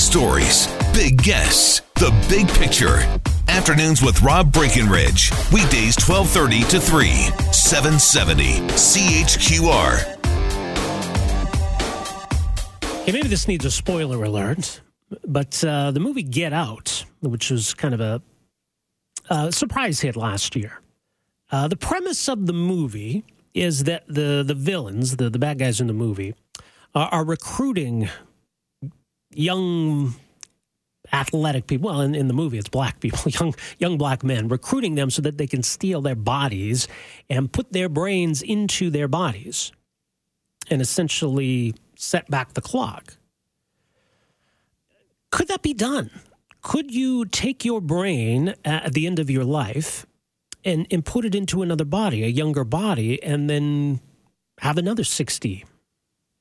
stories, big guests, the big picture. Afternoons with Rob Breckenridge. Weekdays 1230 to 3, 770 CHQR. Okay, maybe this needs a spoiler alert, but uh, the movie Get Out, which was kind of a, a surprise hit last year, uh, the premise of the movie is that the, the villains, the, the bad guys in the movie, are, are recruiting young athletic people well in, in the movie it's black people young young black men recruiting them so that they can steal their bodies and put their brains into their bodies and essentially set back the clock. Could that be done? Could you take your brain at the end of your life and, and put it into another body a younger body and then have another 60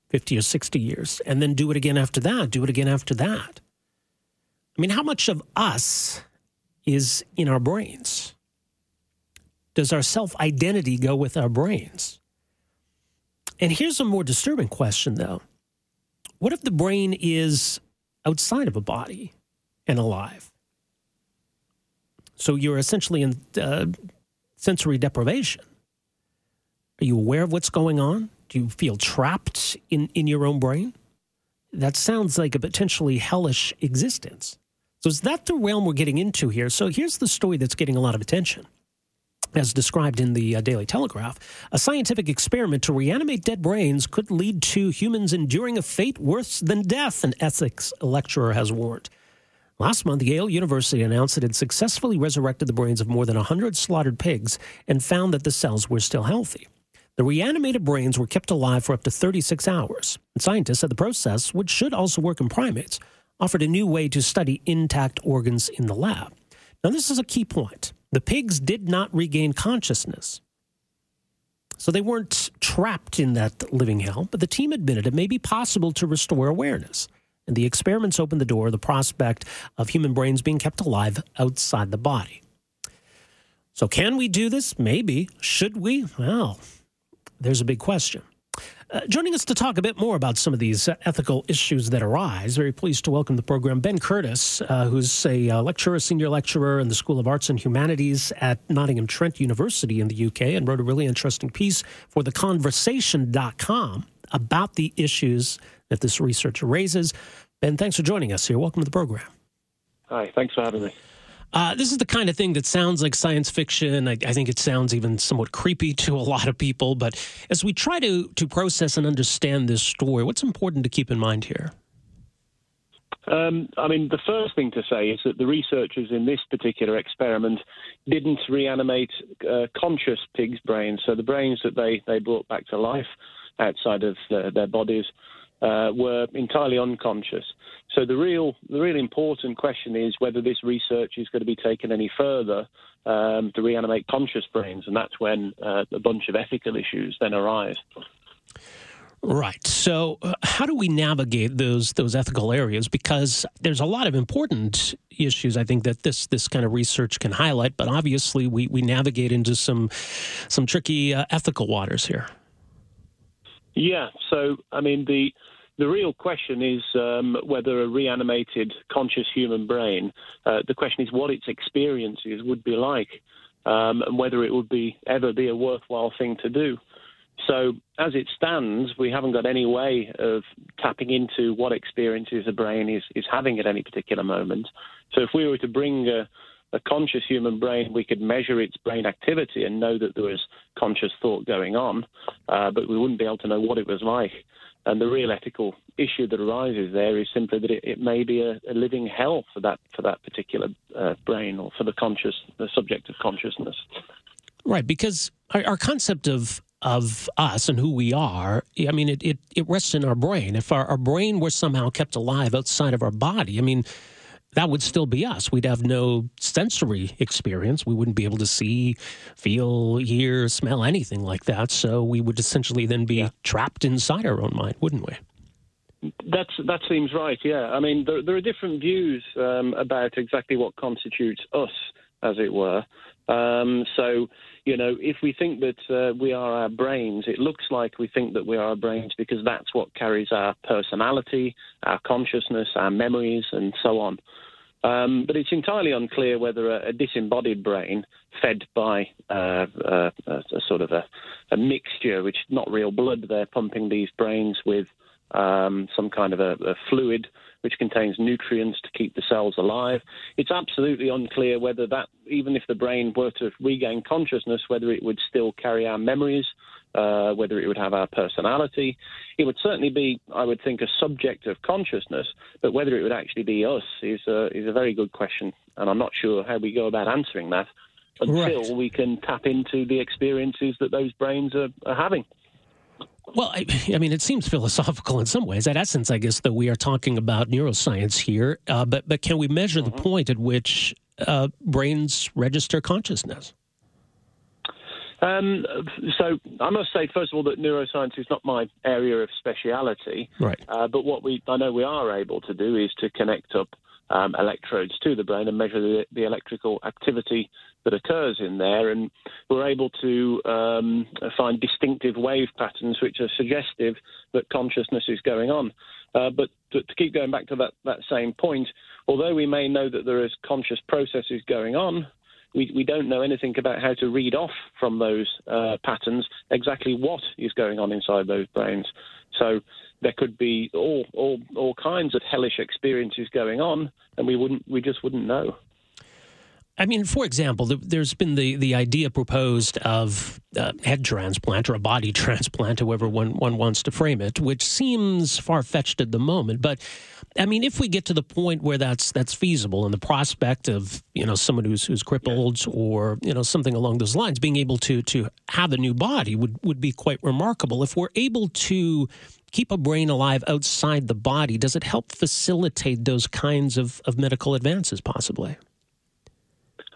50 or 60 years and then do it again after that do it again after that I mean, how much of us is in our brains? Does our self identity go with our brains? And here's a more disturbing question, though. What if the brain is outside of a body and alive? So you're essentially in uh, sensory deprivation. Are you aware of what's going on? Do you feel trapped in, in your own brain? That sounds like a potentially hellish existence. So is that the realm we're getting into here? So here's the story that's getting a lot of attention. As described in the uh, Daily Telegraph, a scientific experiment to reanimate dead brains could lead to humans enduring a fate worse than death, an ethics lecturer has warned. Last month, Yale University announced it had successfully resurrected the brains of more than 100 slaughtered pigs and found that the cells were still healthy. The reanimated brains were kept alive for up to 36 hours. And scientists said the process, which should also work in primates, offered a new way to study intact organs in the lab. Now, this is a key point. The pigs did not regain consciousness. So they weren't trapped in that living hell, but the team admitted it may be possible to restore awareness. And the experiments opened the door to the prospect of human brains being kept alive outside the body. So, can we do this? Maybe. Should we? Well, there's a big question. Uh, joining us to talk a bit more about some of these uh, ethical issues that arise, very pleased to welcome the program Ben Curtis, uh, who's a uh, lecturer, senior lecturer in the School of Arts and Humanities at Nottingham Trent University in the UK, and wrote a really interesting piece for theconversation.com about the issues that this research raises. Ben, thanks for joining us here. Welcome to the program. Hi, thanks for having me. Uh, this is the kind of thing that sounds like science fiction. I, I, think it sounds even somewhat creepy to a lot of people. But as we try to to process and understand this story, what's important to keep in mind here? Um, I mean, the first thing to say is that the researchers in this particular experiment didn't reanimate uh, conscious pigs' brains, so the brains that they, they brought back to life outside of the, their bodies uh, were entirely unconscious. So the real, the really important question is whether this research is going to be taken any further um, to reanimate conscious brains, and that's when uh, a bunch of ethical issues then arise. Right. So, uh, how do we navigate those those ethical areas? Because there's a lot of important issues I think that this this kind of research can highlight. But obviously, we we navigate into some some tricky uh, ethical waters here. Yeah. So, I mean, the the real question is um, whether a reanimated conscious human brain, uh, the question is what its experiences would be like um, and whether it would be ever be a worthwhile thing to do. So, as it stands, we haven't got any way of tapping into what experiences a brain is, is having at any particular moment. So, if we were to bring a, a conscious human brain, we could measure its brain activity and know that there was conscious thought going on, uh, but we wouldn't be able to know what it was like. And the real ethical issue that arises there is simply that it, it may be a, a, living hell for that for that particular uh, brain or for the conscious the subject of consciousness. Right, because our, our, concept of of us and who we are, I mean, it, it, it rests in our brain. If our, our brain were somehow kept alive outside of our body, I mean, that would still be us. We'd have no sensory experience. We wouldn't be able to see, feel, hear, smell anything like that. So we would essentially then be yeah. trapped inside our own mind, wouldn't we? That's that seems right. Yeah, I mean there, there are different views um, about exactly what constitutes us as it were. Um, so, you know, if we think that uh, we are our brains, it looks like we think that we are our brains because that's what carries our personality, our consciousness, our memories, and so on. Um, but it's entirely unclear whether a, a disembodied brain, fed by uh, uh, a, a, sort of a, a, mixture, which is not real blood, they're pumping these brains with um, some kind of a, fluid which contains nutrients to keep the cells alive. It's absolutely unclear whether that, even if the brain were to regain consciousness, whether it would still carry our memories, uh, whether it would have our personality. It would certainly be, I would think, a subject of consciousness, but whether it would actually be us is a, is a very good question, and I'm not sure how we go about answering that until right. we can tap into the experiences that those brains are, are having. Well, I, I, mean, it seems philosophical in some ways. At essence, I guess that we are talking about neuroscience here, uh, but but can we measure mm-hmm. the point at which uh, brains register consciousness? Um, so I must say, first of all, that neuroscience is not my area of speciality. Right. Uh, but what we I know we are able to do is to connect up um, electrodes to the brain and measure the, the, electrical activity that occurs in there. And we're able to um, find distinctive wave patterns which are suggestive that consciousness is going on. Uh, but to, to, keep going back to that, that same point, although we may know that there is conscious processes going on, we, we don't know anything about how to read off from those uh, patterns exactly what is going on inside those brains. So there could be all, all, all kinds of hellish experiences going on, and we wouldn't, we just wouldn't know. I mean, for example, there's been the, the idea proposed of a head transplant or a body transplant, however one, one wants to frame it, which seems far fetched at the moment. But I mean, if we get to the point where that's that's feasible, and the prospect of you know someone who's who's crippled or you know something along those lines being able to to have a new body would would be quite remarkable. If we're able to keep a brain alive outside the body, does it help facilitate those kinds of, of medical advances, possibly?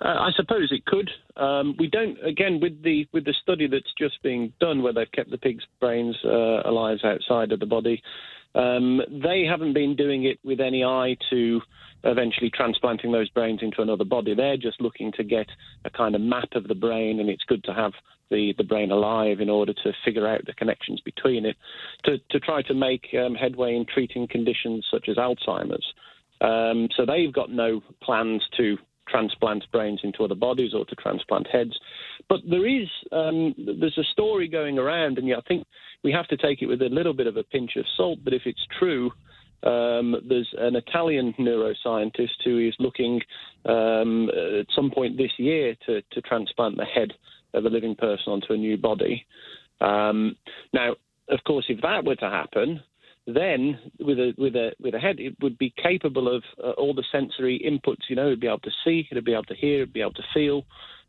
Uh, I suppose it could. Um, we don't. Again, with the with the study that's just being done, where they've kept the pig's brains uh, alive outside of the body, um, they haven't been doing it with any eye to eventually transplanting those brains into another body. They're just looking to get a kind of map of the brain, and it's good to have the, the brain alive in order to figure out the connections between it, to, to try to make um, headway in treating conditions such as Alzheimer's. Um, so they've got no plans to transplant brains into other bodies or to transplant heads. But there is um, there's a story going around, and I think we have to take it with a little bit of a pinch of salt. But if it's true, um, there's an Italian neuroscientist who is looking um, at some point this year to, to transplant the head of a living person onto a new body. Um, now, of course, if that were to happen, then with a with a with a head, it would be capable of uh, all the sensory inputs. You know, it'd be able to see, it'd be able to hear, it'd be able to feel,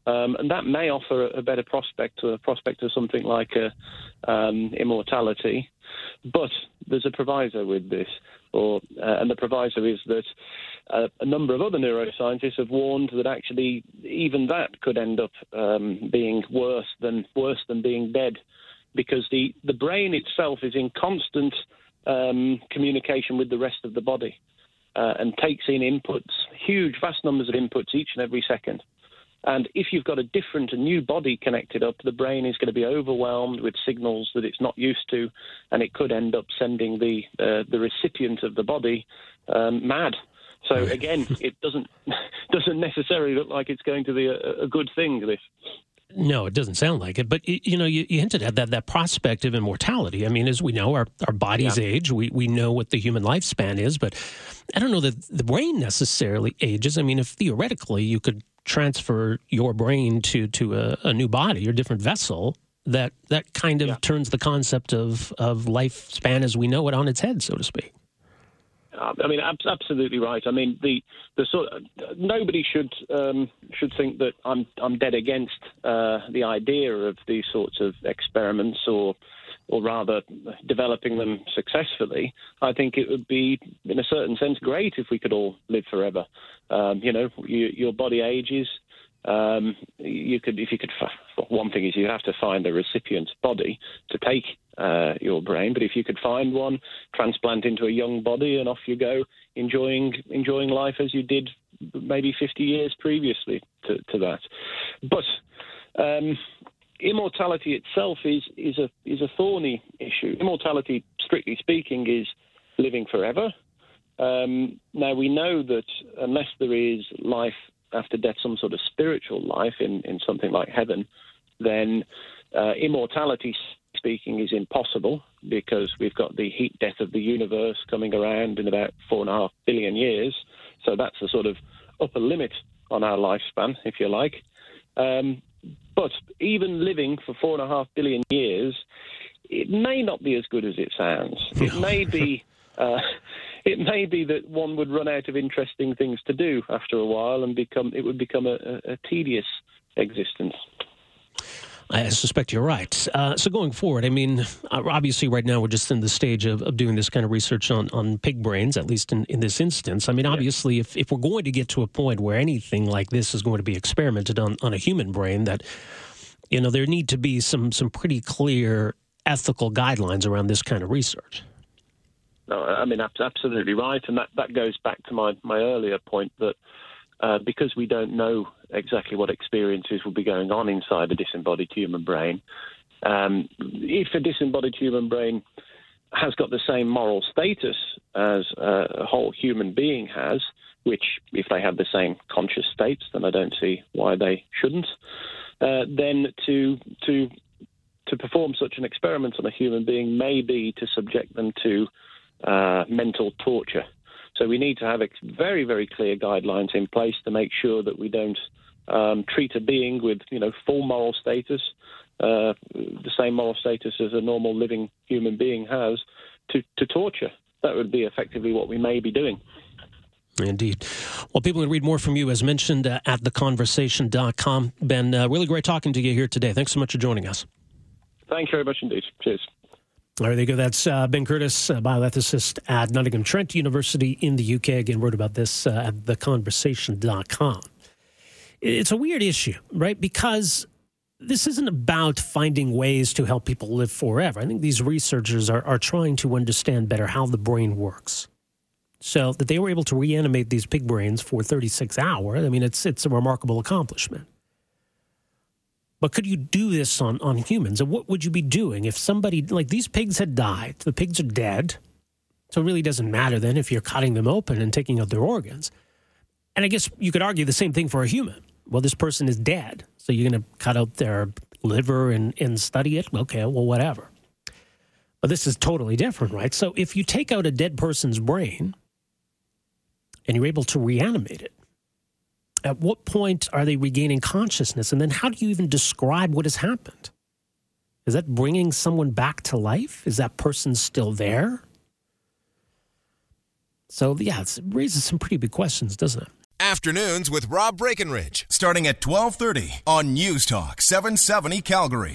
um, and that may offer a, better prospect to a prospect of something like a, um, immortality. But there's a proviso with this, or uh, and the proviso is that uh, a number of other neuroscientists have warned that actually even that could end up um, being worse than worse than being dead, because the the brain itself is in constant um, communication with the rest of the body uh, and takes in inputs, huge, vast numbers of inputs each and every second. And if you've got a different, a new body connected up, the brain is going to be overwhelmed with signals that it's not used to, and it could end up sending the uh, the recipient of the body um, mad. So again, it doesn't doesn't necessarily look like it's going to be a, a good thing. This. No, it doesn't sound like it. But you know, you, you, hinted at that that prospect of immortality. I mean, as we know, our our bodies yeah. age. We we know what the human lifespan is, but I don't know that the brain necessarily ages. I mean, if theoretically you could transfer your brain to to a, a new body or different vessel, that that kind of yeah. turns the concept of of lifespan as we know it on its head, so to speak. I mean, absolutely right. I mean, the the sort of, nobody should um, should think that I'm I'm dead against uh, the idea of these sorts of experiments, or or rather developing them successfully. I think it would be, in a certain sense, great if we could all live forever. Um, you know, you, your body ages. Um, you could, if you could, one thing is you have to find a recipient's body to take uh, your brain. But if you could find one, transplant into a young body, and off you go, enjoying enjoying life as you did maybe 50 years previously to, to that. But um, immortality itself is, is, a, is a thorny issue. Immortality, strictly speaking, is living forever. Um, now, we know that unless there is life after death, some sort of spiritual life in, in something like heaven, then uh, immortality speaking is impossible because we've got the heat death of the universe coming around in about four and a half billion years. So that's the sort of upper limit on our lifespan, if you like. Um, but even living for four and a half billion years, it may not be as good as it sounds. It may be. Uh, it may be that one would run out of interesting things to do after a while, and become it would become a, a, tedious existence. I suspect you're right. Uh, so going forward, I mean, uh, obviously, right now we're just in the stage of, of doing this kind of research on, on pig brains, at least in, in this instance. I mean, obviously, if, if we're going to get to a point where anything like this is going to be experimented on, on a human brain, that, you know, there need to be some, some pretty clear ethical guidelines around this kind of research. No, I mean, absolutely right. And that, that goes back to my, my earlier point that uh, because we don't know exactly what experiences will be going on inside a disembodied human brain, um, if a disembodied human brain has got the same moral status as a whole human being has, which, if they have the same conscious states, then I don't see why they shouldn't. Uh, then to to to perform such an experiment on a human being may be to subject them to uh, mental torture. So we need to have very, very clear guidelines in place to make sure that we don't um, treat a being with, you know, full moral status, uh, the same moral status as a normal living human being has, to, to torture. That would be effectively what we may be doing. Indeed. Well, people can read more from you, as mentioned, uh, at theconversation.com. Ben, uh, really great talking to you here today. Thanks so much for joining us. Thank you very much indeed. Cheers. All right, there you go. That's uh, Ben Curtis, bioethicist at Nottingham Trent University in the UK. Again, wrote about this uh, at theconversation.com. It's a weird issue, right? Because this isn't about finding ways to help people live forever. I think these researchers are, are trying to understand better how the brain works. So that they were able to reanimate these pig brains for 36 hours, I mean, it's, it's a remarkable accomplishment. But could you do this on, on humans? And what would you be doing if somebody, like these pigs had died? The pigs are dead. So it really doesn't matter then if you're cutting them open and taking out their organs. And I guess you could argue the same thing for a human. Well, this person is dead. So you're going to cut out their liver and, and study it? Okay, well, whatever. But this is totally different, right? So if you take out a dead person's brain and you're able to reanimate it, at what point are they regaining consciousness? And then how do you even describe what has happened? Is that bringing someone back to life? Is that person still there? So, yeah, it raises some pretty big questions, doesn't it? Afternoons with Rob Breckenridge, starting at 1230 on News Talk 770 Calgary.